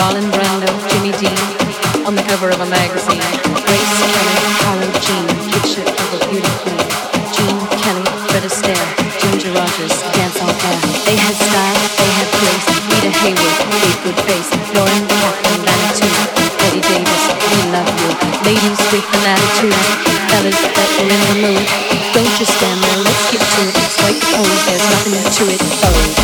Marlon Brando, Jimmy Dean, on the cover of a magazine. Grace Kelly, Harold Jean, picture of a beauty queen. Jean Kelly, Fred Astaire, Ginger Rogers, dance all fair. They had style, they had grace. Rita Hayworth, good face. Lauren Captain Manitou, Betty Davis, we love you. Ladies with an attitude, fellas that are in the mood. Don't just stand there, let's get to it. It's like, oh, there's nothing to it, oh.